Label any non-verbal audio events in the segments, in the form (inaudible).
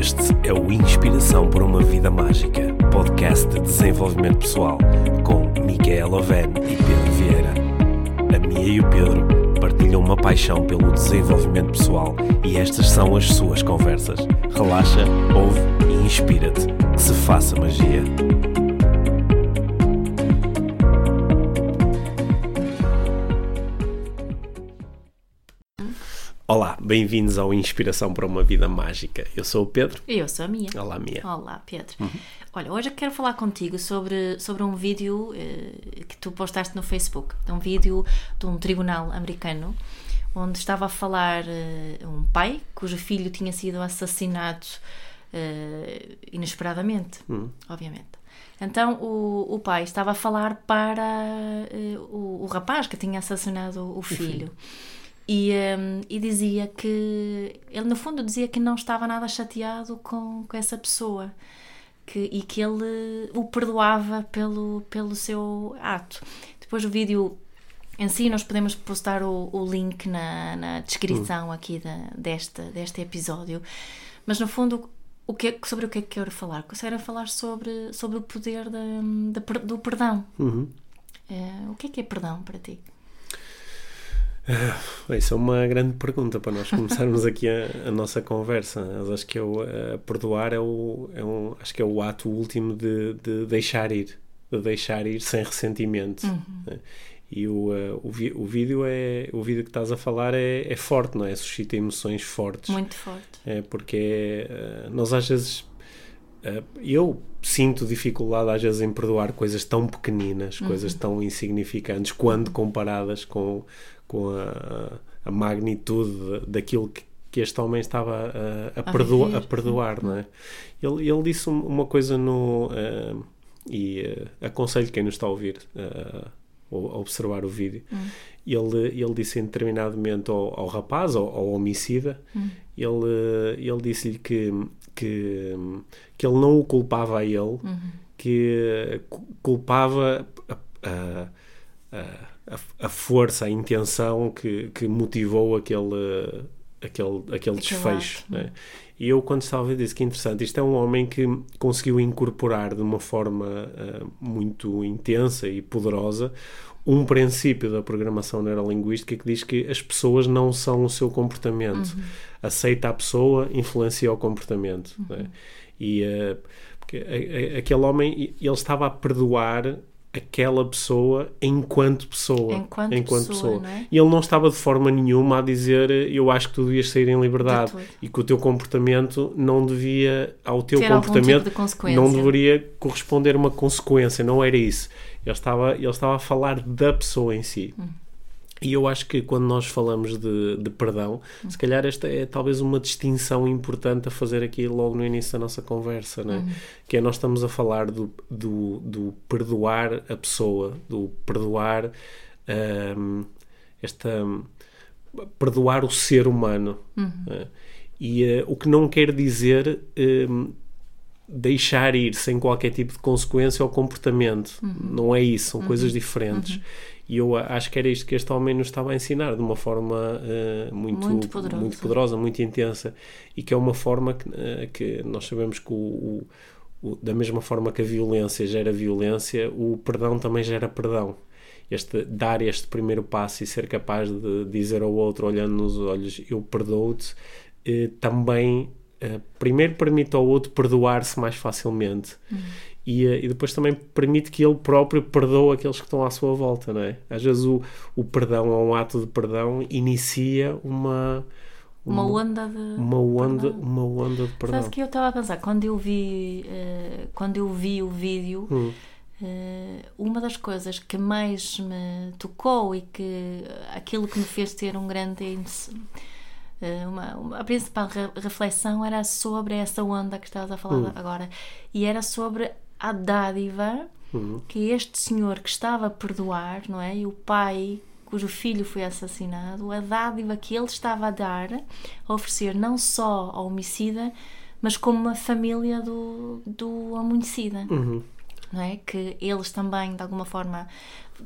Este é o Inspiração por uma Vida Mágica, podcast de desenvolvimento pessoal, com Micaela Oven e Pedro Vieira. A Mia e o Pedro partilham uma paixão pelo desenvolvimento pessoal e estas são as suas conversas. Relaxa, ouve e inspira-te. Que se faça magia. Bem-vindos ao Inspiração para uma Vida Mágica. Eu sou o Pedro. E eu sou a Mia. Olá, Mia. Olá, Pedro. Olha, hoje eu quero falar contigo sobre, sobre um vídeo eh, que tu postaste no Facebook. É um vídeo de um tribunal americano onde estava a falar eh, um pai cujo filho tinha sido assassinado eh, inesperadamente, obviamente. Então o, o pai estava a falar para eh, o, o rapaz que tinha assassinado o filho. E, hum, e dizia que ele no fundo dizia que não estava nada chateado com, com essa pessoa que, e que ele o perdoava pelo, pelo seu ato. Depois o vídeo em si nós podemos postar o, o link na, na descrição aqui da, desta, deste episódio, mas no fundo o que, sobre o que é que quero falar? Quero falar sobre, sobre o poder da, da per- do perdão. Eh, o que é que é perdão para ti? Isso é uma grande pergunta para nós começarmos aqui a, a nossa conversa. Mas acho que é o, a perdoar é o, é um, acho que é o ato último de, de deixar ir, de deixar ir sem ressentimento. né? E o, eh, o, vi- o vídeo é o vídeo que estás a falar é, é forte, não é? Suscita emoções fortes. Muito forte. É porque é, eh, nós às vezes eu sinto dificuldade às vezes em perdoar coisas tão pequeninas, coisas tão insignificantes quando comparadas com, com a, a magnitude daquilo que, que este homem estava a, a, A perdoa- viver. a perdoar, não é? Ele, ele disse um- uma coisa no eh, e eh, aconselho quem nos está a ouvir eh, a observar o vídeo. Ele, ele disse em determinado momento ao, ao rapaz, ao, ao homicida, ele, ele disse-lhe que, que, que ele não o culpava a ele, que cu- culpava a, a, a, a força, a intenção que, que motivou aquele, aquele, aquele desfecho. né? E eu, quando estava a disse que interessante. Isto é um homem que conseguiu incorporar de uma forma ah, muito intensa e poderosa um princípio da programação neurolinguística que diz que as pessoas não são o seu comportamento. Aceita a pessoa, influencia o comportamento. né? E ah, porque a- a- aquele homem, ele estava a perdoar aquela pessoa enquanto pessoa. Enquanto pessoa, não é? E ele não estava de forma nenhuma a dizer eu acho que tu devias sair em liberdade e que o teu comportamento não devia, ao teu Ter comportamento, tipo de não deveria corresponder uma consequência, não era isso. Ele estava, ele estava a falar da pessoa em si. Hum. E eu acho que quando nós falamos de, de perdão, Hum. se calhar esta é talvez uma distinção importante a fazer aqui logo no início da nossa conversa, né? que é nós estamos a falar do, do, do perdoar a pessoa, do perdoar hum, esta perdoar o ser humano. né? E eh, o que não quer dizer hum, deixar ir sem qualquer tipo de consequência ao comportamento. Não é isso, são coisas diferentes. E eu acho que era isto que este homem nos estava a ensinar de uma forma eh, muito, Muito poderosa. muito poderosa, muito intensa. E que é uma forma que, eh, que nós sabemos que o, o- o- da mesma forma que a violência gera violência, o perdão também gera perdão. Este, dar este primeiro passo e ser capaz de dizer ao outro, olhando nos olhos, eu perdoo-te, eh, também primeiro permite ao outro perdoar-se mais facilmente e, eh, e depois também permite que ele próprio perdoe aqueles que estão à sua volta, não é? Às vezes o, o perdão, ou um ato de perdão, inicia uma Uma onda de. uma onda, perdão. uma onda de perdão. Sabes que eu estava a pensar, quando eu vi, eh, quando eu vi o vídeo, Hum. eh, uma das coisas que mais me tocou e que aquilo que me fez ter um grande uma, uma- a principal re- reflexão era sobre essa onda que estás a falar agora e era sobre a dádiva que este senhor que estava a perdoar, não é? E o pai cujo filho foi assassinado, a dádiva que ele estava a dar, a oferecer não só ao homicida, mas como uma família do, do homicida. Não é? Que eles também, de alguma forma,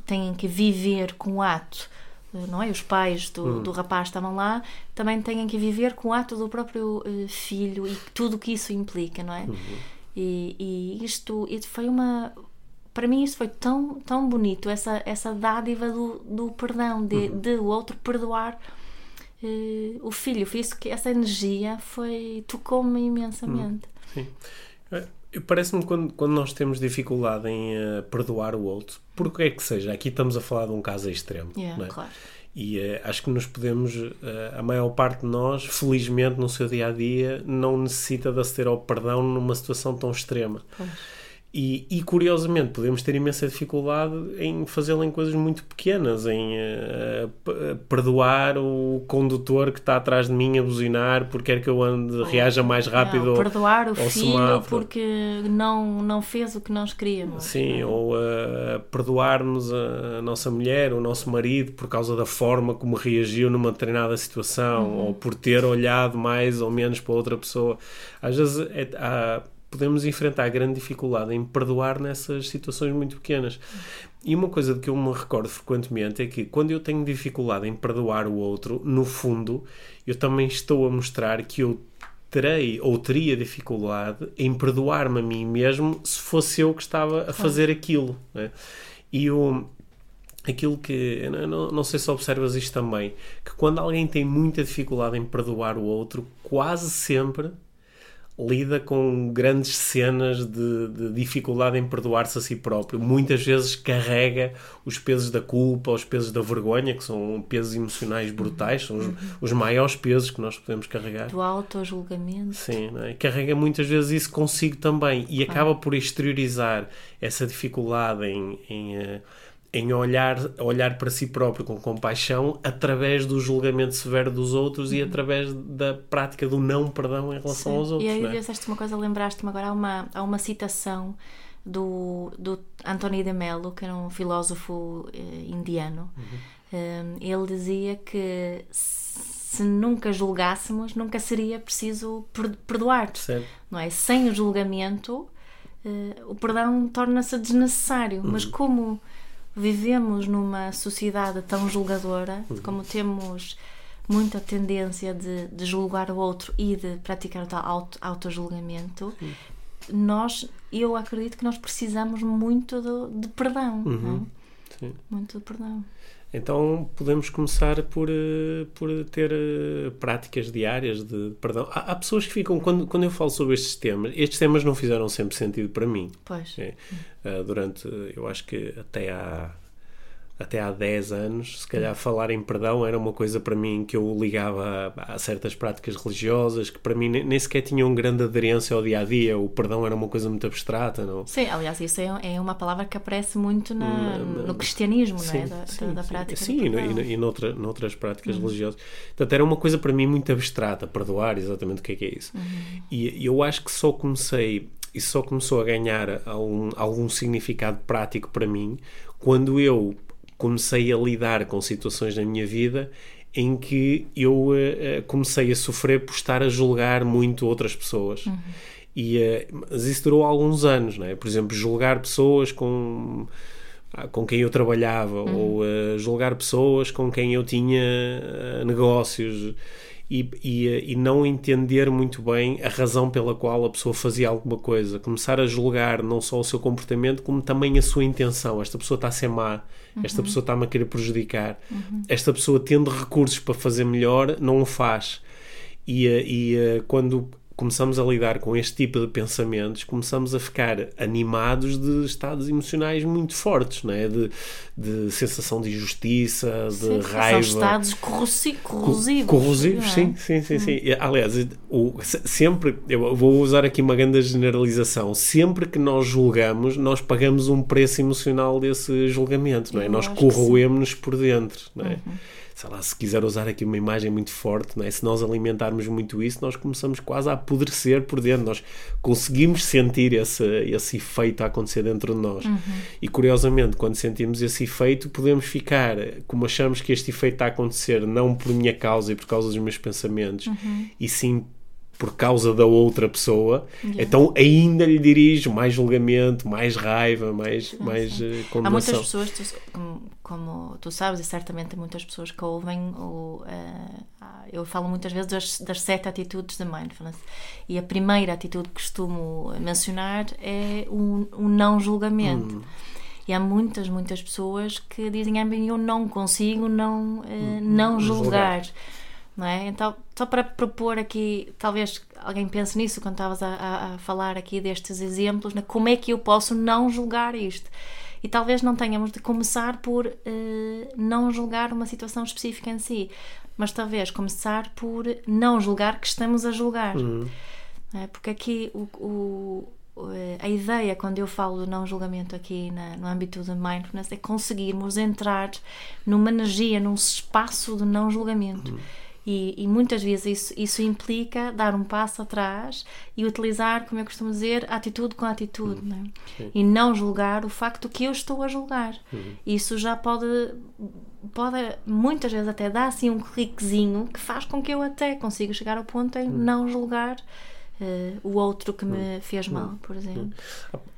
têm que viver com o ato não é? Os pais do, Hum. do rapaz estavam lá, também têm que viver com o ato do próprio eh, filho e tudo o que isso implica, não é? Uhum. E, e isto, foi uma. Para mim, isso foi tão, tão bonito, essa, essa dádiva do, do perdão, de, Uhum. de o outro perdoar eh, o filho. Isso que essa energia foi tocou-me imensamente. Sim. É, Parece-me quando, quando nós temos dificuldade em eh, perdoar o outro, por que é que seja, aqui estamos a falar de um caso extremo. Yeah, é? claro. E eh, acho que nos podemos, eh, a maior parte de nós, felizmente no seu dia a dia, não necessita de aceder ao perdão numa situação tão extrema. Pois. E, e, curiosamente podemos ter imensa dificuldade em fazê-lo em coisas muito pequenas, em p- perdoar o condutor que está atrás de mim a buzinar porque quer que eu ande, reaja mais rápido. Não, perdoar o filho semáforo. porque não, não fez o que nós queríamos. Sim, ou uh, perdoarmos a nossa mulher, o nosso marido, por causa da forma como reagiu numa determinada situação, ou por ter olhado mais ou menos para outra pessoa. Às vezes é- há- podemos enfrentar grande dificuldade em perdoar nessas situações muito pequenas. E uma coisa de que eu me recordo frequentemente é que quando eu tenho dificuldade em perdoar o outro, no fundo, eu também estou a mostrar que eu terei ou teria dificuldade em perdoar-me a mim mesmo se fosse eu que estava a fazer aquilo. né? E o, aquilo que, não- não sei se observas isto também, que quando alguém tem muita dificuldade em perdoar o outro, quase sempre lida com grandes cenas de, de dificuldade em perdoar-se a si próprio. Muitas vezes carrega os pesos da culpa, os pesos da vergonha, que são pesos emocionais brutais, são os, os maiores pesos que nós podemos carregar. Do auto-julgamento. Sim, é? carrega muitas vezes isso consigo também e acaba por exteriorizar essa dificuldade em, em, eh, em olhar, olhar para si próprio com compaixão através do julgamento severo dos outros e através da prática do não perdão em relação Sim. aos outros. E aí é? disseste uma coisa, lembraste-me agora, há uma, há uma citação do, do Anthony de Mello, que era um filósofo eh, indiano. Uhum. Eh, ele dizia que se nunca julgássemos, nunca seria preciso per- perdoar. Não é? Sem o julgamento, eh, o perdão torna-se desnecessário. Mas como vivemos numa sociedade tão julgadora, como temos muita tendência de, de julgar o outro e de praticar o tal auto, autojulgamento, nós, eu acredito que nós precisamos muito de, de perdão. é? Sim. Muito de perdão. Então podemos começar por, eh, por ter eh, práticas diárias de perdão. Há, há pessoas que ficam, quando, quando eu falo sobre estes temas, estes temas não fizeram sempre sentido para mim. Pois. É, ah, durante, eu acho que até há, até há 10 anos, se calhar falar em perdão era uma coisa para mim que eu ligava a, a certas práticas religiosas que para mim nem, nem sequer tinham grande aderência ao dia a dia. O perdão era uma coisa muito abstrata, não? Sim, aliás, isso é, é uma palavra que aparece muito na, no cristianismo, não é? Da, da- da prática. do Sim, e, e, no- noutra, noutras práticas religiosas. Portanto, era uma coisa para mim muito abstrata, perdoar exatamente o que é que é isso. E, e eu acho que só comecei, isso só começou a ganhar algum, algum significado prático para mim quando eu comecei a lidar com situações na minha vida em que eu eh, comecei a sofrer por estar a julgar muito outras pessoas. E, eh, mas isso durou alguns anos, não é? Por exemplo, julgar pessoas com ah, com quem eu trabalhava ou eh, julgar pessoas com quem eu tinha negócios e, e, e não entender muito bem a razão pela qual a pessoa fazia alguma coisa. Começar a julgar não só o seu comportamento, como também a sua intenção. Esta pessoa está a ser má, esta pessoa está-me a querer prejudicar, esta pessoa tendo recursos para fazer melhor, não o faz. E, eh, e eh, quando começamos a lidar com este tipo de pensamentos, começamos a ficar animados de estados emocionais muito fortes, não é? de, de sensação de injustiça, de Sim, raiva. São estados corrosi- corrosivos. Corrosivos, não é? sim, sim, sim, sim. E, Aliás, o, se- sempre, eu vou usar aqui uma grande generalização, sempre que nós julgamos, nós pagamos um preço emocional desse julgamento, não é? Eu nós corroemos-nos por dentro, não é? Sei lá, se quiser usar aqui uma imagem muito forte, não é? se nós alimentarmos muito isso, nós começamos quase a apodrecer por dentro, nós conseguimos sentir esse, esse efeito a acontecer dentro de nós. E curiosamente, quando sentimos esse efeito, podemos ficar, como achamos que este efeito está a acontecer, não por minha causa e por causa dos meus pensamentos, e sim por causa da outra pessoa, yeah. então ainda lhe dirijo mais julgamento, mais raiva, mais, mais sim. Condenação. Há muitas pessoas, tu, como, como, tu sabes, e certamente muitas pessoas que ouvem, ou, uh, eu falo muitas vezes das, das, sete atitudes de mindfulness, e a primeira atitude que costumo mencionar é o, o não julgamento. Hum. E há muitas, muitas pessoas que dizem, ah, eu não consigo não, uh, não julgar. julgar não é? Então, só para propor aqui, talvez alguém pense nisso quando estavas a, a, a, falar aqui destes exemplos, né? como é que eu posso não julgar isto? E talvez não tenhamos de começar por uh, não julgar uma situação específica em si, mas talvez começar por não julgar que estamos a julgar. Uhum. É? Porque aqui o, o, a ideia, quando eu falo do não julgamento aqui na, no âmbito da mindfulness, é conseguirmos entrar numa energia, num espaço de não julgamento. Uhum e, e, muitas vezes isso, isso implica dar um passo atrás e utilizar, como eu costumo dizer, atitude com atitude. Uhum. Não é? E não julgar o facto que eu estou a julgar. Uhum. Isso já pode, pode, muitas vezes, até dar assim um cliquezinho que faz com que eu até consiga chegar ao ponto em uhum. não julgar uh, o outro que me fez mal, por exemplo.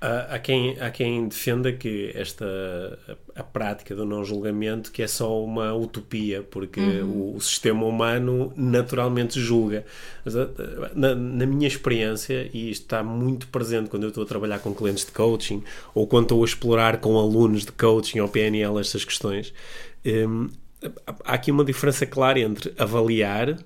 Há, há, quem, há quem defenda que esta a, a, prática do não julgamento que é só uma utopia, porque uhum. o, o, sistema humano naturalmente julga. Mas, eh, na, na, minha experiência, e isto está muito presente quando eu estou a trabalhar com clientes de coaching ou quando estou a explorar com alunos de coaching ou PNL estas questões, um, há aqui uma diferença clara entre avaliar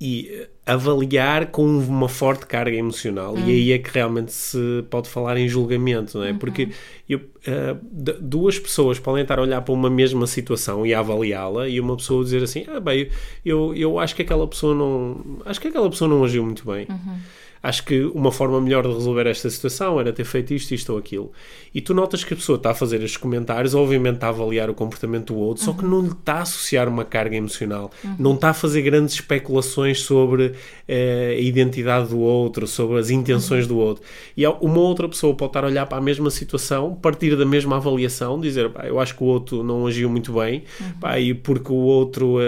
e avaliar com uma forte carga emocional e aí é que realmente se pode falar em julgamento, não é? Uhum. Porque eu, uh, duas pessoas podem estar a olhar para uma mesma situação e avaliá-la e uma pessoa dizer assim, ah bem, eu, eu acho que aquela pessoa não acho que aquela pessoa não agiu muito bem. Uhum acho que uma forma melhor de resolver esta situação era ter feito isto, isto ou aquilo. E tu notas que a pessoa está a fazer estes comentários, obviamente está a avaliar o comportamento do outro, uhum. só que uhum. não lhe está a associar uma carga emocional, uhum. não está a fazer grandes especulações sobre uh, a identidade do outro, sobre as intenções uhum. do outro. E uma outra pessoa pode estar a olhar para a mesma situação, partir da mesma avaliação, dizer eu acho que o outro não agiu muito bem, uhum. pá, e porque o outro uh,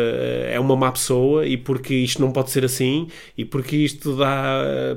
é uma má pessoa, e porque isto não pode ser assim, e porque isto dá.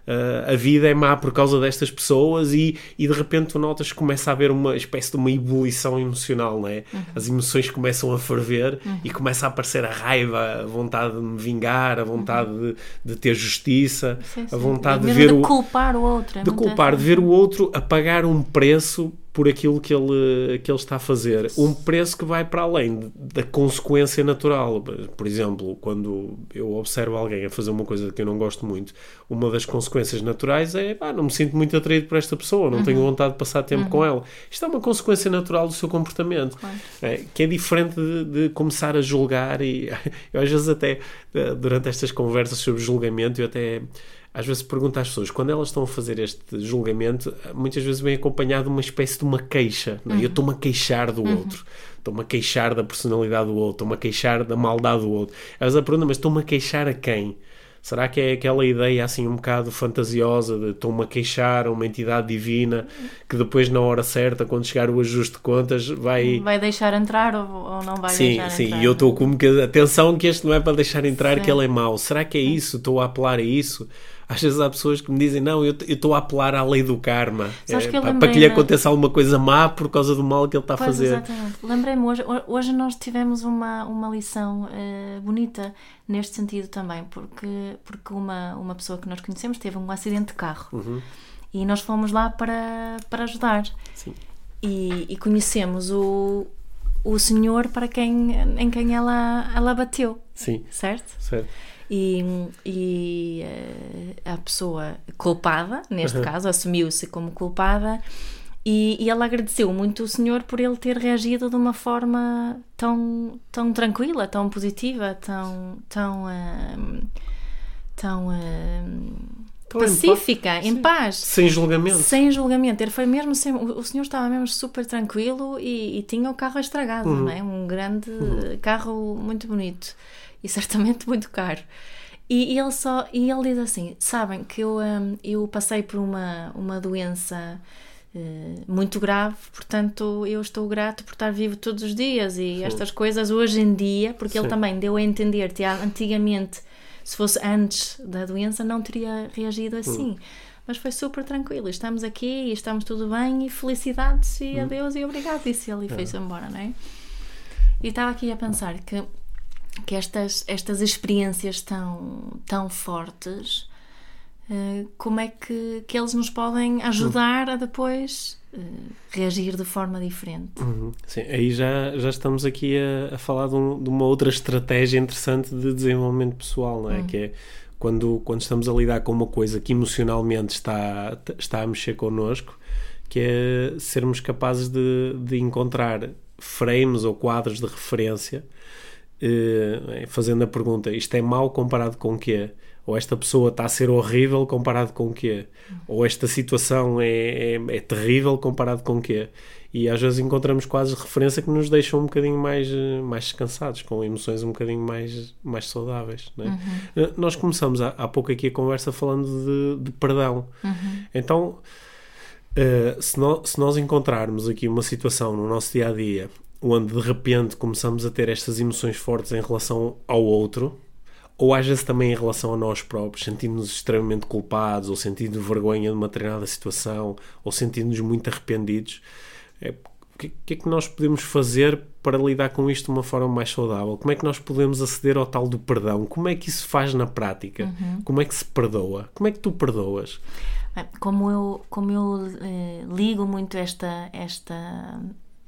Uh, a vida é má por causa destas pessoas e, e de repente tu notas que começa a haver uma espécie de uma ebulição emocional, não é? Uhum. As emoções começam a ferver uhum. e começa a aparecer a raiva, a vontade de me vingar, a vontade uhum. de, de, ter justiça, sim, sim. a vontade de ver de o... culpar o outro. É de culpar, de ver o outro a pagar um preço por aquilo que ele, que ele está a fazer. Um preço que vai para além da consequência natural. Por exemplo, quando eu observo alguém a fazer uma coisa que eu não gosto muito, uma das consequências naturais é ah, não me sinto muito atraído por esta pessoa, não uhum. tenho vontade de passar tempo uhum. com ela. Isto é uma consequência natural do seu comportamento, claro. é, que é diferente de, de, começar a julgar. E (laughs) eu, às vezes, até eh, durante estas conversas sobre julgamento, eu até às vezes pergunto às pessoas, quando elas estão a fazer este julgamento, muitas vezes vem acompanhado de uma espécie de uma queixa. Não é? uhum. Eu estou-me a queixar do uhum. outro, estou-me a queixar da personalidade do outro, estou-me a queixar da maldade do outro. Às vezes a pergunta, mas estou-me a queixar a quem? Será que é aquela ideia assim um bocado fantasiosa de estou-me a queixar a uma entidade divina que depois na hora certa, quando chegar o ajuste de contas, vai... Vai deixar entrar ou, ou não vai sim, deixar sim. entrar? Sim, e eu estou como que... Atenção que este não é para deixar entrar, sim. que ele é mau. Será que é isso? Estou a apelar a isso? Às vezes há pessoas que me dizem: Não, eu estou a apelar à lei do karma é, para, para que lhe aconteça alguma coisa má por causa do mal que ele está pois, a fazer. Exatamente. Lembrei-me hoje, hoje nós tivemos uma, uma lição uh, bonita neste sentido também, porque, porque uma, uma pessoa que nós conhecemos teve um acidente de carro uhum. e nós fomos lá para, para ajudar. Sim. E, e conhecemos o, o senhor para quem, em quem ela, ela bateu. Sim. Certo? Certo e, e eh, a pessoa culpada, neste uhum. caso, assumiu-se como culpada. E, e, ela agradeceu muito o senhor por ele ter reagido de uma forma tão, tão tranquila, tão positiva, tão, tão, uh, tão uh, pacífica, em, em paz. Sem julgamento. Sem julgamento. Ele foi mesmo sem, o senhor estava mesmo super tranquilo e, e tinha o carro estragado, uhum. não é? Um grande uhum. carro muito bonito e certamente muito caro. E, ele só e ele diz assim, sabem que eu um, eu passei por uma uma doença uh, muito grave, portanto eu estou grato por estar vivo todos os dias e Sim. estas coisas hoje em dia, porque Sim. ele também deu a entender que antigamente se fosse antes da doença, não teria reagido assim. Hum. Mas foi super tranquilo. Estamos aqui e estamos tudo bem e felicidades e hum. adeus e obrigado. Disse ele e é. foi-se embora, não é? E estava aqui a pensar que, que estas, estas experiências tão, tão fortes, uh, como é que, que eles nos podem ajudar a depois uh, reagir de forma diferente? Uhum. Sim, aí já, já estamos aqui a, a falar de, um, de, uma outra estratégia interessante de desenvolvimento pessoal, não é? Uhum. Que é quando, quando estamos a lidar com uma coisa que emocionalmente está, está a mexer connosco, que é sermos capazes de, de encontrar frames ou quadros de referência, eh, fazendo a pergunta: isto é mau comparado com o quê? Ou esta pessoa está a ser horrível comparado com o quê? Ou esta situação é, é, é terrível comparado com o quê? E às vezes encontramos quase referência que nos deixam um bocadinho mais, eh, mais descansados, com emoções um bocadinho mais, mais saudáveis. Uhum. Nós começamos há, há pouco aqui a conversa falando de, de perdão. Uhum. Então Uh, se, no, se, nós encontrarmos aqui uma situação no nosso dia a dia onde de repente começamos a ter estas emoções fortes em relação ao outro, ou às vezes também em relação a nós próprios, sentimos-nos extremamente culpados, ou sentindo vergonha de uma determinada situação, ou sentindo-nos muito arrependidos, é, o que, que, é que nós podemos fazer para lidar com isto de uma forma mais saudável? Como é que nós podemos aceder ao tal do perdão? Como é que isso faz na prática? Uhum. Como é que se perdoa? Como é que tu perdoas? Como eu, como eu eh, ligo muito esta, esta,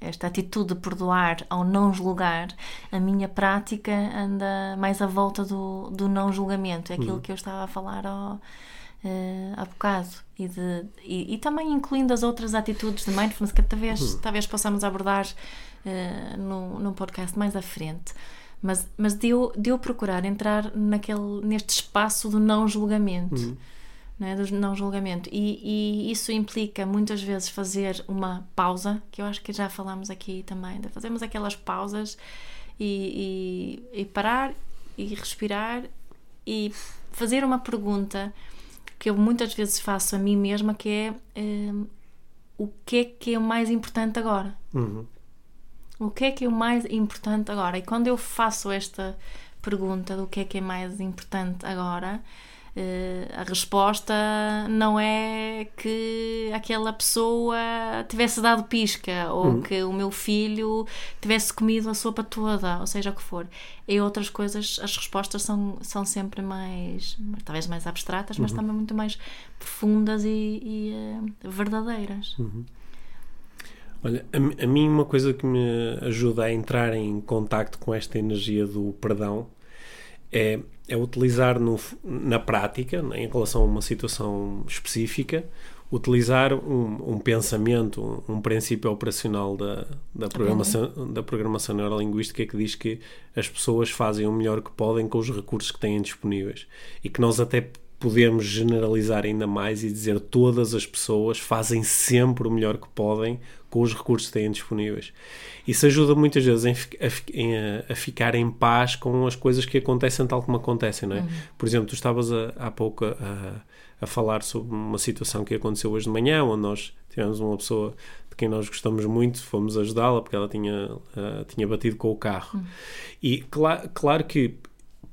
esta atitude de perdoar ao não julgar, a minha prática anda mais à volta do, do não julgamento. É aquilo uhum. que eu estava a falar ao, uh, há bocado. E, de, e, e, também incluindo as outras atitudes de mindfulness que talvez, uhum. talvez possamos abordar uh, no, no podcast mais à frente. Mas, mas de, eu, de eu procurar entrar naquele, neste espaço do não julgamento. Uhum né, do não julgamento. E, e, isso implica muitas vezes fazer uma pausa, que eu acho que já falamos aqui também, de fazermos aquelas pausas e, e, e parar e respirar e fazer uma pergunta que eu muitas vezes faço a mim mesma, que é um, o que é que é o mais importante agora? Uhum. O que é que é o mais importante agora? E quando eu faço esta pergunta do que é que é mais importante agora, a resposta não é que aquela pessoa tivesse dado pisca ou uhum. que o meu filho tivesse comido a sopa toda, ou seja o que for. E outras coisas, as respostas são, são sempre mais, talvez mais abstratas, uhum. mas também muito mais profundas e, e uh, verdadeiras. Uhum. Olha, a, a mim uma coisa que me ajuda a entrar em contacto com esta energia do perdão é, é utilizar no, na prática, né, em relação a uma situação específica, utilizar um, um pensamento, um, um, princípio operacional da, da, programação, da programação neurolinguística que diz que as pessoas fazem o melhor que podem com os recursos que têm disponíveis e que nós até podemos generalizar ainda mais e dizer todas as pessoas fazem sempre o melhor que podem com os recursos que têm disponíveis. Isso ajuda muitas vezes em, a, a, ficar em paz com as coisas que acontecem tal como acontecem, não é? Uhum. Por exemplo, tu estavas a, há pouco a, a falar sobre uma situação que aconteceu hoje de manhã, onde nós tivemos uma pessoa de quem nós gostamos muito, fomos ajudá-la porque ela tinha, uh, tinha batido com o carro. Uhum. E cl claro que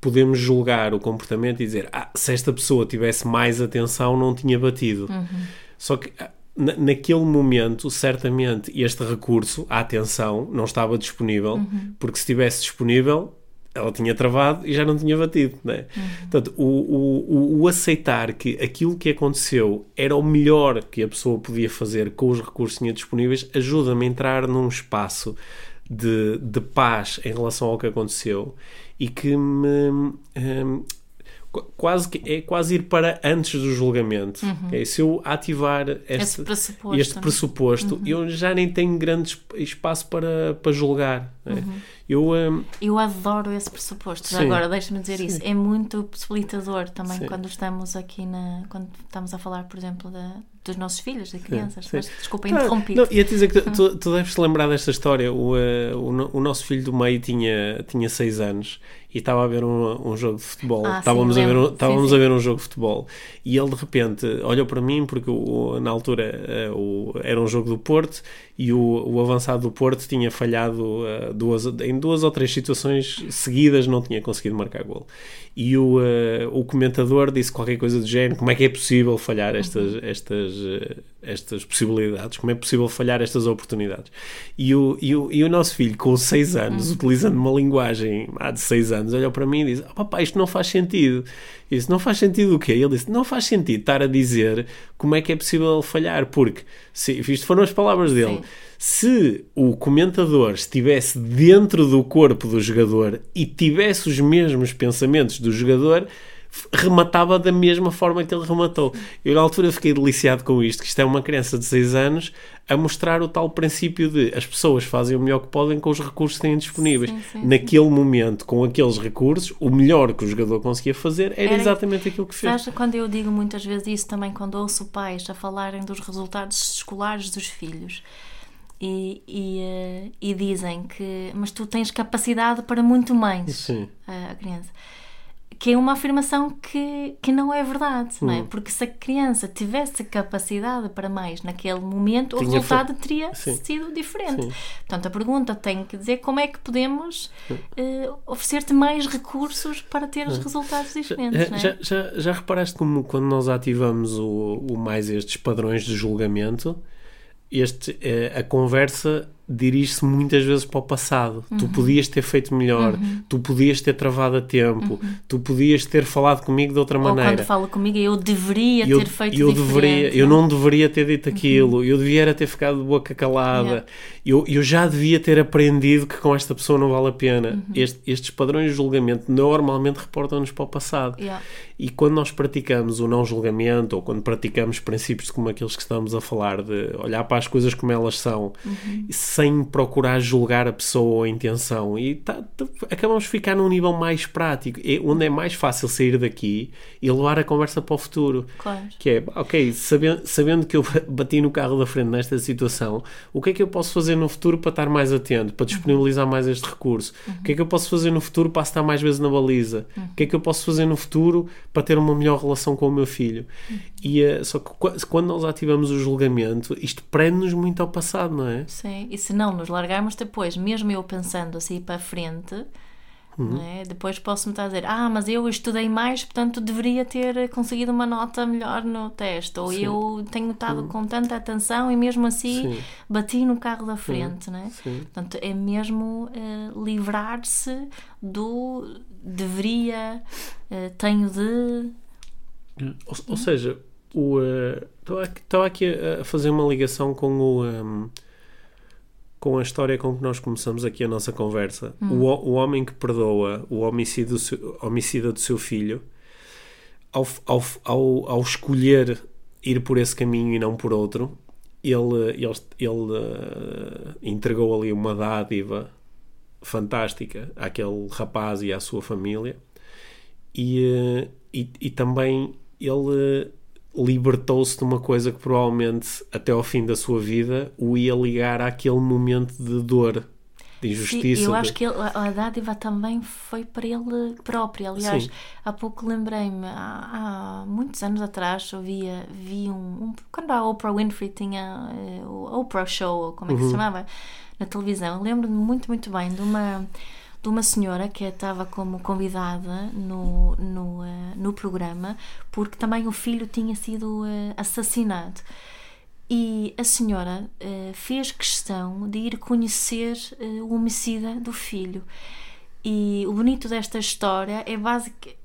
podemos julgar o comportamento e dizer ah, se esta pessoa tivesse mais atenção não tinha batido. Uhum. Só que ah, naquele momento, certamente, este recurso, a atenção, não estava disponível, uhum. porque se estivesse disponível, ela tinha travado e já não tinha batido. Né? Uhum. Portanto, o, o, o, aceitar que aquilo que aconteceu era o melhor que a pessoa podia fazer com os recursos que tinha disponíveis ajuda-me a entrar num espaço de, de paz em relação ao que aconteceu e que me. Um, quase que é quase ir para antes do julgamento. Uhum. É, se eu ativar este pressuposto, este pressuposto uhum. eu já nem tenho grande espaço para, para julgar. É. Eu, um... eu adoro esse pressuposto. Já agora, deixa-me dizer Sim. isso. É muito possibilitador também Sim. quando estamos aqui na. quando estamos a falar, por exemplo, da, dos nossos filhos, de crianças. Sim, Mas, desculpa, ah, interrompi. Não, ia dizer que tu, tu deves te lembrar desta história. O, uh, o, o, nosso filho do meio tinha, tinha seis anos e estava a ver um, um jogo de futebol. Ah, estávamos sim, a ver um, estávamos sim, a ver um jogo de futebol e ele de repente olhou para mim porque o, na altura uh, era um jogo do Porto e o, o avançado do Porto tinha falhado uh, duas, em, duas ou três situações seguidas não tinha conseguido marcar gol. E o, uh, o comentador disse qualquer coisa do género: como é que é possível falhar estas, estas, uh, estas possibilidades? Como é possível falhar estas oportunidades? E o, e o, e o nosso filho, com 6 anos, utilizando uma linguagem há de 6 anos, olhou para mim e disse: oh, Papai, isto não faz sentido. Eu disse: Não faz sentido o quê? Ele disse: Não faz sentido estar a dizer como é que é possível falhar, porque, se, isto foram as palavras dele. Sim se o comentador estivesse dentro do corpo do jogador e tivesse os mesmos pensamentos do jogador, rematava da mesma forma que ele rematou. Eu, na altura, fiquei deliciado com isto, que isto é uma criança de 6 anos a mostrar o tal princípio de as pessoas fazem o melhor que podem com os recursos que têm disponíveis. Sim, sim, Naquele sim. momento, com aqueles recursos, o melhor que o jogador conseguia fazer era, era exatamente aquilo que fez. Sabes, quando eu digo muitas vezes isso também, quando ouço pais a falarem dos resultados escolares dos filhos, e, e, uh, e, dizem que mas tu tens capacidade para muito mais Sim. a criança que é uma afirmação que, que não é verdade, não é? Hum. Porque se a criança tivesse capacidade para mais naquele momento, Tinha o resultado fe... teria Sim. sido diferente. Sim. Portanto, a pergunta tem que dizer como é que podemos uh, oferecer-te mais recursos para ter os resultados diferentes. Já, é? já, já, já reparaste como quando nós ativamos o, o mais estes padrões de julgamento, este, eh, a conversa dirige-se muitas vezes para o passado. Uhum. Tu podias ter feito melhor, uhum. tu podias ter travado a tempo, uhum. tu podias ter falado comigo de outra Ou maneira. quando fala comigo, eu deveria eu, ter feito eu deveria, Eu não deveria ter dito uhum. aquilo, eu devia ter ficado de boca calada, yeah. eu, eu já devia ter aprendido que com esta pessoa não vale a pena. Uhum. Este, estes padrões de julgamento normalmente reportam-nos para o passado. Yeah. E quando nós praticamos o não julgamento, ou quando praticamos princípios como aqueles que estamos a falar, de olhar para as coisas como elas são, uhum. sem procurar julgar a pessoa ou a intenção, e tá, tá, acabamos de ficar num nível mais prático, onde é mais fácil sair daqui e levar a conversa para o futuro. Claro. Que é, ok, sabendo, sabendo que eu (laughs) bati no carro da frente nesta situação, o que é que eu posso fazer no futuro para estar mais atento, para disponibilizar mais este recurso? Uhum. O que é que eu posso fazer no futuro para estar mais vezes na baliza? Uhum. O que é que eu posso fazer no futuro para ter uma melhor relação com o meu filho. E uh, só que quando nós ativamos o julgamento, isto prende-nos muito ao passado, não é? Sim, e se não nos largarmos depois, mesmo eu pensando assim para a frente, uhum. é? depois posso-me estar a dizer: Ah, mas eu estudei mais, portanto deveria ter conseguido uma nota melhor no teste, ou Sim. eu tenho estado uhum. com tanta atenção e mesmo assim Sim. bati no carro da frente, uhum. né? Portanto, é mesmo uh, livrar-se do deveria, uh, tenho de. Ou, ou seja, estou uh, aqui a fazer uma ligação com o. Um, com a história com que nós começamos aqui a nossa conversa. Hum. O, o homem que perdoa o homicídio, homicida do seu filho, ao, ao, ao, ao escolher ir por esse caminho e não por outro, ele, ele, ele uh, entregou ali uma dádiva fantástica àquele rapaz e à sua família e, eh, e, e também ele libertou-se de uma coisa que provavelmente até ao fim da sua vida o ia ligar àquele momento de dor de injustiça. Sim, eu acho que ele, a dádiva também foi para ele próprio. Aliás, Sim. há pouco lembrei-me, há, há, muitos anos atrás, eu via, vi um, um, Quando a Oprah Winfrey tinha uh, o Oprah Show, como é que uhum. se chamava? Na televisão. Lembro-me muito, muito bem de uma, de uma senhora que estava como convidada no, no, uh, no programa, porque também o filho tinha sido uh, assassinado. E a senhora uh, fez questão de ir conhecer o homicida do filho. E o bonito desta história é basic,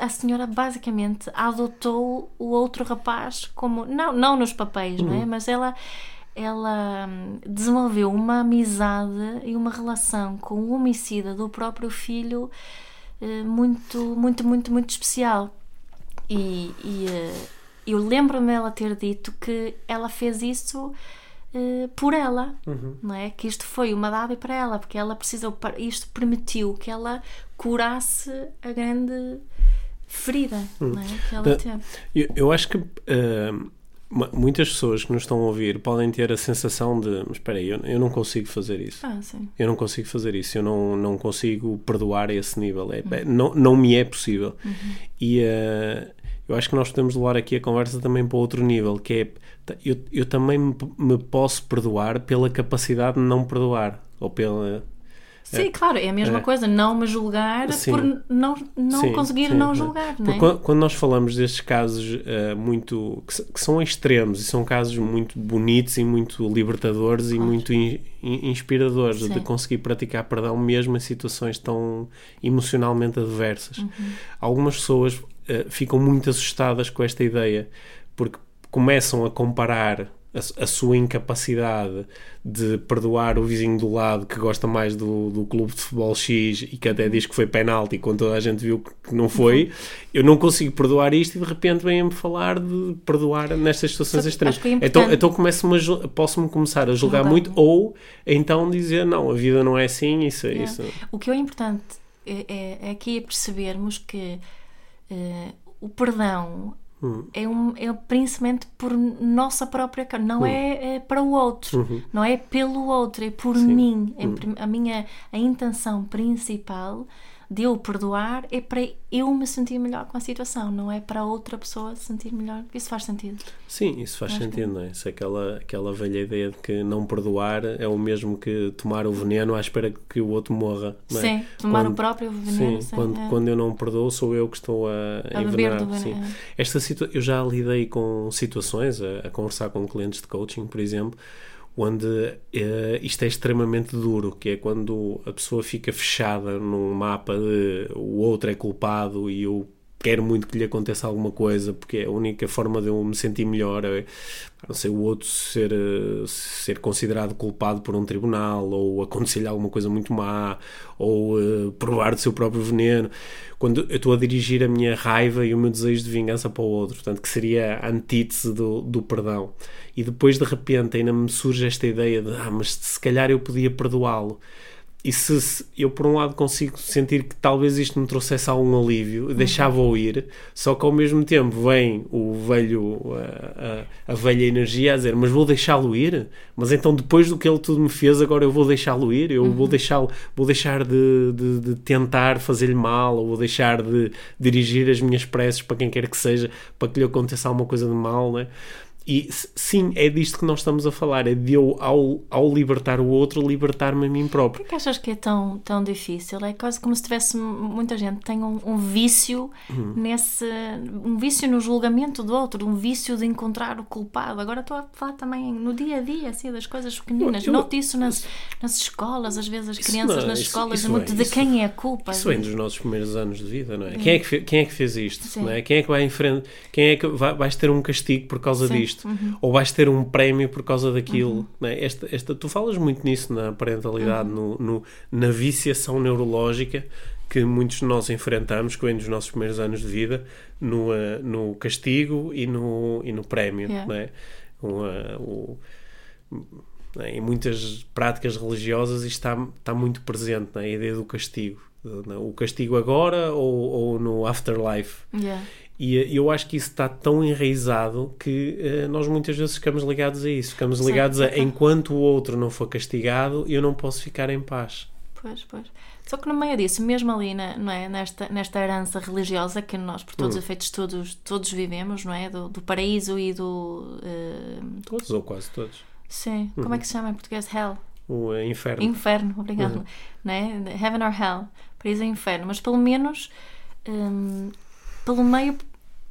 a senhora basicamente adotou o outro rapaz como não não nos papéis, uhum. não é? Uhum. Mas ela ela hum, desenvolveu uma amizade e uma relação com o homicida do próprio filho eh, muito, muito, muito, muito especial. E, e eh, eu lembro-me ela ter dito que ela fez isso uh, por ela, uhum. não é? Que isto foi uma dádiva para ela, porque ela precisou, isto permitiu que ela curasse a grande ferida uhum. não é? que ela teve. Eu, eu acho que. Uh muitas pessoas que nos estão a ouvir podem ter a sensação de espera aí, eu, eu não consigo fazer isso ah, eu não consigo fazer isso eu não, não consigo perdoar a esse nível é, uhum. não, não me é possível uhum. e uh, eu acho que nós podemos levar aqui a conversa também para outro nível que é eu, eu também me, me posso perdoar pela capacidade de não perdoar ou pela Sim, é, claro, é a mesma é, coisa, não me julgar sim, por não, não sim, conseguir sim, não julgar. Não é? quando, quando, nós falamos destes casos uh, muito que, que, são extremos e são casos muito bonitos e muito libertadores claro. e muito in, in, inspiradores de conseguir praticar perdão mesmo em situações tão emocionalmente adversas. Uhum. Algumas pessoas uh, ficam muito assustadas com esta ideia porque começam a comparar a, a, sua incapacidade de perdoar o vizinho do lado que gosta mais do, do clube de futebol X e que até diz que foi penalti quando toda a gente viu que não foi, uhum. eu não consigo perdoar isto e de repente vêm-me falar de perdoar nestas situações extremas. É então, então posso-me começar a julgar muito ou então dizer não, a vida não é assim, isso é isso. O que é importante é, é, é aqui é percebermos que uh, o perdão Uhum. É, um, é principalmente por nossa própria causa, não uhum. é, é, para o outro, uhum. não é pelo outro, é por Sim. mim. É, a minha a intenção principal de eu perdoar é para eu me sentir melhor com a situação, não é para outra pessoa se sentir melhor. Isso faz sentido. Sim, isso faz sentido, que... não é? Se aquela, aquela velha ideia de que não perdoar é o mesmo que tomar o veneno à espera que o outro morra. É? Sim, tomar quando, o próprio veneno. Sim, sim quando, é. quando eu não perdoo, sou eu que estou a, a envenenar. Sim. É. Esta situa eu já lidei com situações, a, a conversar com clientes de coaching, por exemplo onde uh, isto é extremamente duro, que é quando a pessoa fica fechada num mapa de o outro é culpado e eu quero muito que lhe aconteça alguma coisa, porque é a única forma de eu me sentir melhor é, não sei, o outro ser, eh, ser considerado culpado por um tribunal, ou acontecer-lhe alguma coisa muito má, ou uh, provar do seu próprio veneno. Quando eu estou a dirigir a minha raiva e o meu desejo de vingança para o outro, portanto, que seria a antítese do, do perdão. E depois, de repente, ainda me surge esta ideia de, ah, mas se calhar eu podia perdoá-lo e se, se, eu por um lado consigo sentir que talvez isto me trouxesse algum alívio, uhum. deixava-o ir, só que ao mesmo tempo vem o velho, a, a, a velha energia a dizer, mas vou deixá-lo ir? Mas então depois do que ele tudo me fez, agora eu vou deixá-lo ir? Eu uhum. vou deixá-lo, vou deixar de, de, de tentar fazer-lhe mal, ou vou deixar de dirigir as minhas preces para quem quer que seja, para que lhe aconteça alguma coisa de mal, né? E sim, é disto que nós estamos a falar, é de eu, ao, ao libertar o outro, libertar-me a mim próprio. Por que achas que é tão, tão difícil? É quase como se tivesse muita gente tem um, um vício uhum. nesse. um vício no julgamento do outro, um vício de encontrar o culpado. Agora estou a falar também no dia a dia, assim, das coisas pequeninas. Eu, Noto isso nas, nas escolas, às vezes as crianças não, nas isso, escolas, isso muito de quem é a culpa. Isso vem dos nossos primeiros anos de vida, não é? Quem, é que, quem é que fez isto? Não é? Quem é que vai em frente? Quem é que vai, vais ter um castigo por causa Sim. disto? Isto, uhum. ou vais ter um prémio por causa daquilo. Uhum. Né? Esta, esta, tu falas muito nisso na parentalidade, uhum. no, no, na viciação neurológica que muitos de nós enfrentamos, que vem dos nossos primeiros anos de vida, no, uh, no castigo e no, e no prémio. Yeah. Né? Uh, né? Em muitas práticas religiosas isto está, está muito presente, né? a ideia do castigo. Né? O castigo agora ou, ou no afterlife. Yeah. E eu acho que isso está tão enraizado que uh, nós muitas vezes ficamos ligados a isso. Ficamos ligados a enquanto o outro não for castigado, eu não posso ficar em paz. Pois, pois. Só que no meio disso, mesmo ali na, não é, nesta, nesta herança religiosa que nós, por todos os hum. efeitos, todos, todos vivemos, não é? Do, do paraíso e do. Uh... Todos ou quase todos. Sim. Uhum. Como é que se chama em português? Hell. O uh, inferno. Inferno, obrigado. Uhum. Não é? Heaven or Hell. Paraíso ou inferno. Mas pelo menos. Um, pelo meio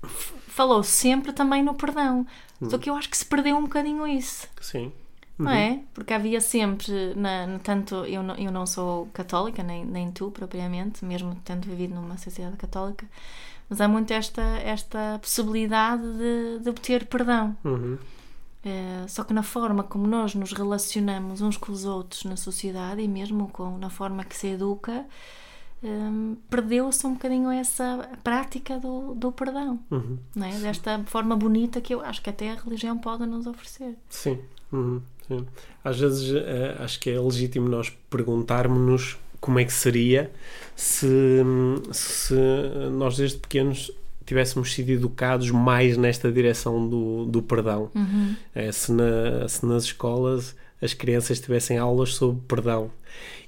falou sempre também no perdão. Hum. Só que eu acho que se perdeu um bocadinho isso. Sim. Uhum. Não é? Porque havia sempre, na, no tanto eu não, eu não sou católica, nem, nem tu propriamente, mesmo tendo vivido numa sociedade católica, mas há muito esta, esta possibilidade de, de obter perdão. Uhum. É, só que na forma como nós nos relacionamos uns com os outros na sociedade e mesmo com, na forma que se educa, um, perdeu-se um bocadinho essa prática do, do perdão, uhum. é? desta forma bonita que eu acho que até a religião pode nos oferecer. Sim, uhum. Sim. às vezes uh, acho que é legítimo nós perguntarmos-nos como é que seria se, se nós desde pequenos tivéssemos sido educados mais nesta direção do, do perdão. Uhum. É, se, na, se nas escolas as crianças tivessem aulas sobre perdão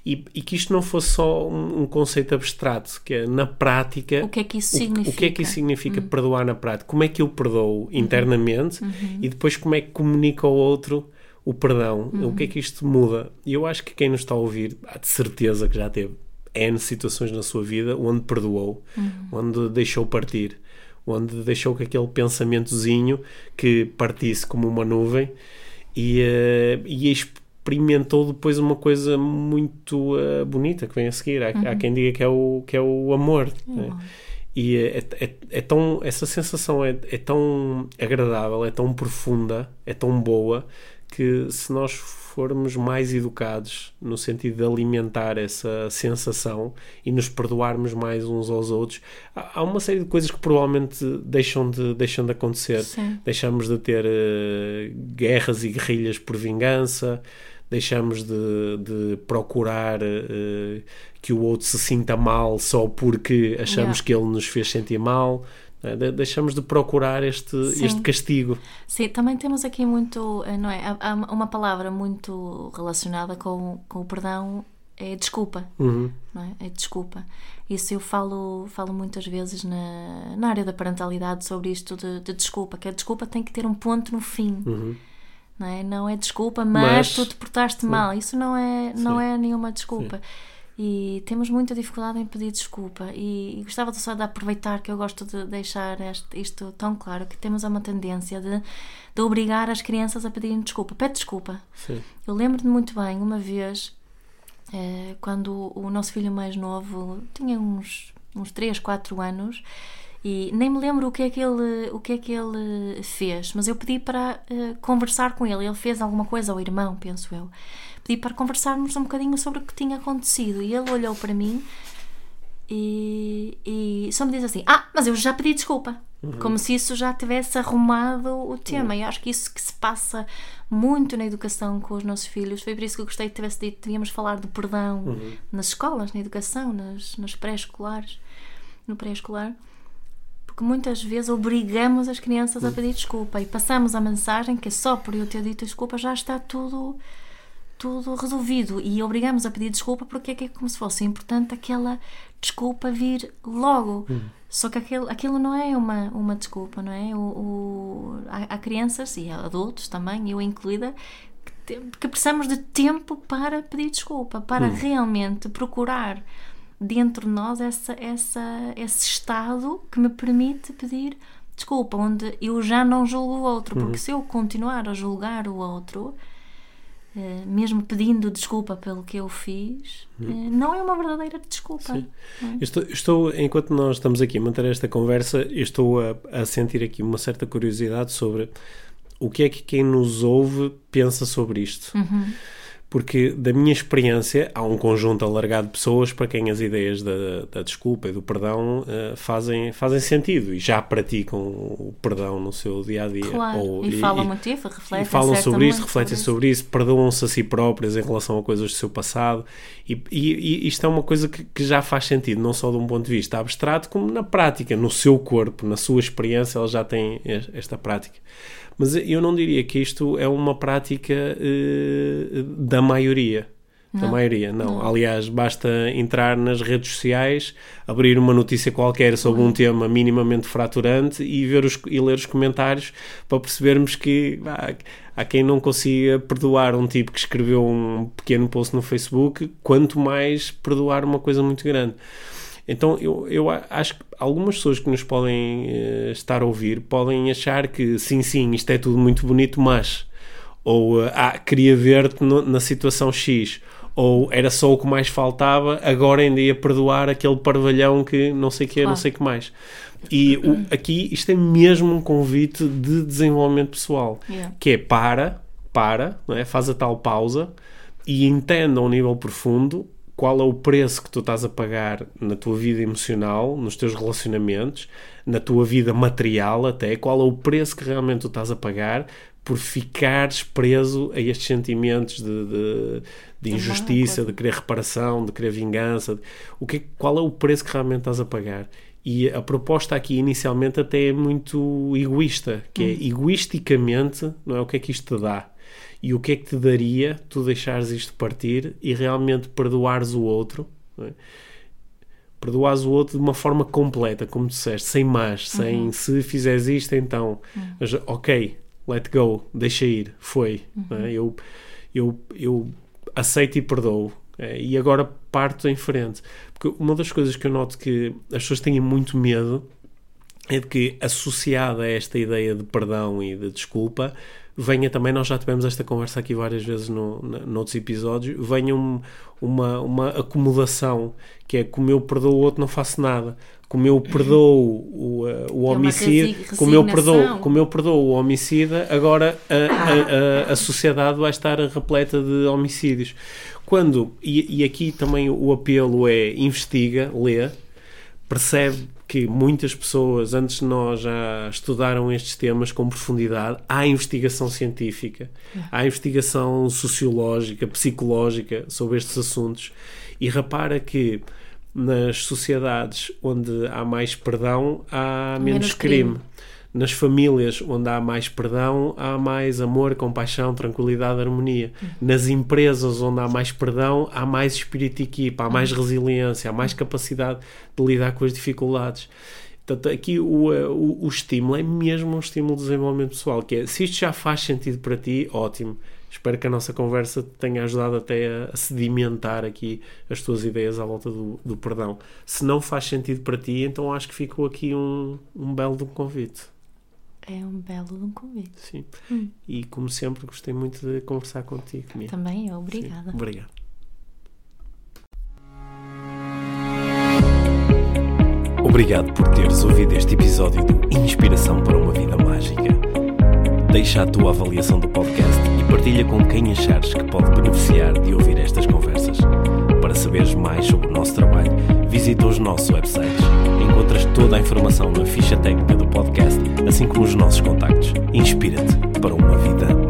e, e, que isto não fosse só um, um, conceito abstrato, que é na prática. O que é que isso significa? O, que é que isso significa uhum. perdoar na prática? Como é que eu perdoo internamente uhum. e depois como é que comunica ao outro o perdão, o que é que isto muda? E eu acho que quem nos está a ouvir, há de certeza que já teve N situações na sua vida onde perdoou, onde deixou partir, onde deixou que aquele pensamentozinho que partisse como uma nuvem e, eh, e experimentou depois uma coisa muito uh, bonita que vem a seguir. Há, há, quem diga que é o, que é o amor. Né? E é, é, é, tão, essa sensação é, é tão agradável, é tão profunda, é tão boa que se nós formos mais educados no sentido de alimentar essa sensação e nos perdoarmos mais uns aos outros, há uma série de coisas que provavelmente deixam de, deixam de acontecer. Sim. Deixamos de ter uh, guerras e guerrilhas por vingança, deixamos de, de procurar uh, que o outro se sinta mal só porque achamos Yeah. que ele nos fez sentir mal. De- Deixamos de procurar este, Sim. este castigo. Sim, também temos aqui muito, eh, não é? Há- uma palavra muito relacionada com, com o perdão, é desculpa. Uhum. não é? É desculpa. Isso eu falo, falo muitas vezes na, na área da parentalidade sobre isto de, de desculpa, que a desculpa tem que ter um ponto no fim. Não é? não é desculpa, mas, Mas- tu te portaste mal. Isso não é, não Sim. é nenhuma desculpa. E temos muita dificuldade em pedir desculpa. E, e gostava só de aproveitar que eu gosto de deixar este- isto tão claro: que temos uma tendência de, de obrigar as crianças a pedirem desculpa. Pede desculpa. Sim. Eu lembro-me muito bem, uma vez, eh, quando o nosso filho mais novo tinha uns, uns 3, 4 anos, e nem me lembro o que é que ele, o que é que ele fez, mas eu pedi para eh, conversar com ele. Ele fez alguma coisa, ao irmão, penso eu. Pedi para conversarmos um bocadinho sobre o que tinha acontecido. E ele olhou para mim e, e só me diz assim: Ah, mas eu já pedi desculpa. Como se isso já tivesse arrumado o tema. E acho que isso que se passa muito na educação com os nossos filhos. Foi por isso que eu gostei que tivesse dito: devíamos falar do perdão nas escolas, na educação, nas, nas pré-escolares, no pré-escolar. Porque muitas vezes obrigamos as crianças a pedir desculpa e passamos a mensagem que só por eu ter dito desculpa já está tudo tudo resolvido e obrigamos a pedir desculpa porque é que é como se fosse importante aquela desculpa vir logo. Só que aquilo, aquilo não é uma, uma desculpa, não é? O, o- há, há crianças e adultos também, eu incluída, que, te- que precisamos de tempo para pedir desculpa, para realmente procurar dentro de nós essa, essa, esse estado que me permite pedir desculpa, onde eu já não julgo o outro, porque se eu continuar a julgar o outro, eh, mesmo pedindo desculpa pelo que eu fiz, eh, não é uma verdadeira desculpa. Sim. é? Estou, estou- enquanto nós estamos aqui a manter esta conversa, estou a, a sentir aqui uma certa curiosidade sobre o que é que quem nos ouve pensa sobre isto. Uhum. Porque, da minha experiência, há um conjunto alargado de pessoas para quem as ideias da, da desculpa e do perdão eh, fazem, fazem sentido e já praticam o perdão no seu dia a dia. Claro, e, falam muito isso, refletem e falam sobre isso, refletem isso. sobre isso, perdoam-se a si próprios em relação a coisas do seu passado. E, e- e isto é uma coisa que, que já faz sentido, não só de um ponto de vista abstrato, como na prática, no seu corpo, na sua experiência, ela já tem es- esta prática. Mas eu não diria que isto é uma prática eh, da maioria. Da maioria, não. Aliás, basta entrar nas redes sociais, abrir uma notícia qualquer sobre um tema minimamente fraturante e, ver os, e ler os comentários para percebermos que ah, há quem não consiga perdoar um tipo que escreveu um pequeno post no Facebook, quanto mais perdoar uma coisa muito grande. Então eu, eu acho que algumas pessoas que nos podem eh, estar a ouvir podem achar que sim, sim, isto é tudo muito bonito, mas ou eh, ah, queria ver-te na situação X, ou era só o que mais faltava, agora ainda ia perdoar aquele parvalhão que não sei o que, não Claro. sei o que mais. E o- aqui isto é mesmo um convite de desenvolvimento pessoal, Yeah. que é para, para, não é? faz a tal pausa e entenda a um nível profundo qual é o preço que tu estás a pagar na tua vida emocional, nos teus relacionamentos, na tua vida material até, qual é o preço que realmente tu estás a pagar por ficares preso a estes sentimentos de, de, de injustiça, de querer reparação, de querer vingança. O que, qual é o preço que realmente estás a pagar? E a proposta aqui inicialmente até é muito egoísta, que é egoisticamente, não é o que é que isto te dá e o que é que te daria tu deixares isto partir e realmente perdoares o outro é? perdoares o outro de uma forma completa como disseste, sem mais sem se fizeres isto então mas, ok, let go, deixa ir, foi. Uhum. É? Eu, eu, eu aceito e perdoo. É? E agora parto em frente. Porque uma das coisas que eu noto que as pessoas têm muito medo é de que, associada a esta ideia de perdão e de desculpa, venha também, nós já tivemos esta conversa aqui várias vezes no, no, noutros episódios, venha um, uma, uma acomodação, que é como eu perdoo o outro não faço nada, como eu perdoo o, o é homicida, como eu perdoo, como eu perdoo o homicida, agora a, a, a, a sociedade vai estar repleta de homicídios. Quando, e, e aqui também o apelo é investiga, lê, percebe que muitas pessoas antes de nós já estudaram estes temas com profundidade. Há investigação científica, há investigação sociológica, psicológica sobre estes assuntos. E repara que nas sociedades onde há mais perdão, há menos, menos crime. crime nas famílias onde há mais perdão, há mais amor, compaixão, tranquilidade, harmonia. Uhum. Nas empresas onde há mais perdão, há mais espírito de equipa, há mais uhum. resiliência, há mais capacidade de lidar com as dificuldades. Portanto, aqui o, eh, o, o estímulo é mesmo um estímulo de desenvolvimento pessoal, que é, se isto já faz sentido para ti, ótimo. Espero que a nossa conversa tenha ajudado até a, a sedimentar aqui as tuas ideias à volta do, do, perdão. Se não faz sentido para ti, então acho que ficou aqui um, um belo convite. É um belo um convite. Sim. Hum. E como sempre, gostei muito de conversar contigo. Mia. Também eu, obrigada. Sim. Obrigado. Obrigado por teres ouvido este episódio do Inspiração para uma Vida Mágica. Deixa a tua avaliação do podcast e partilha com quem achares que pode beneficiar de ouvir estas conversas. Para saberes mais sobre o nosso trabalho, visita os nossos websites. Encontras toda a informação na ficha técnica do podcast, assim como os nossos contactos. Inspira-te para uma vida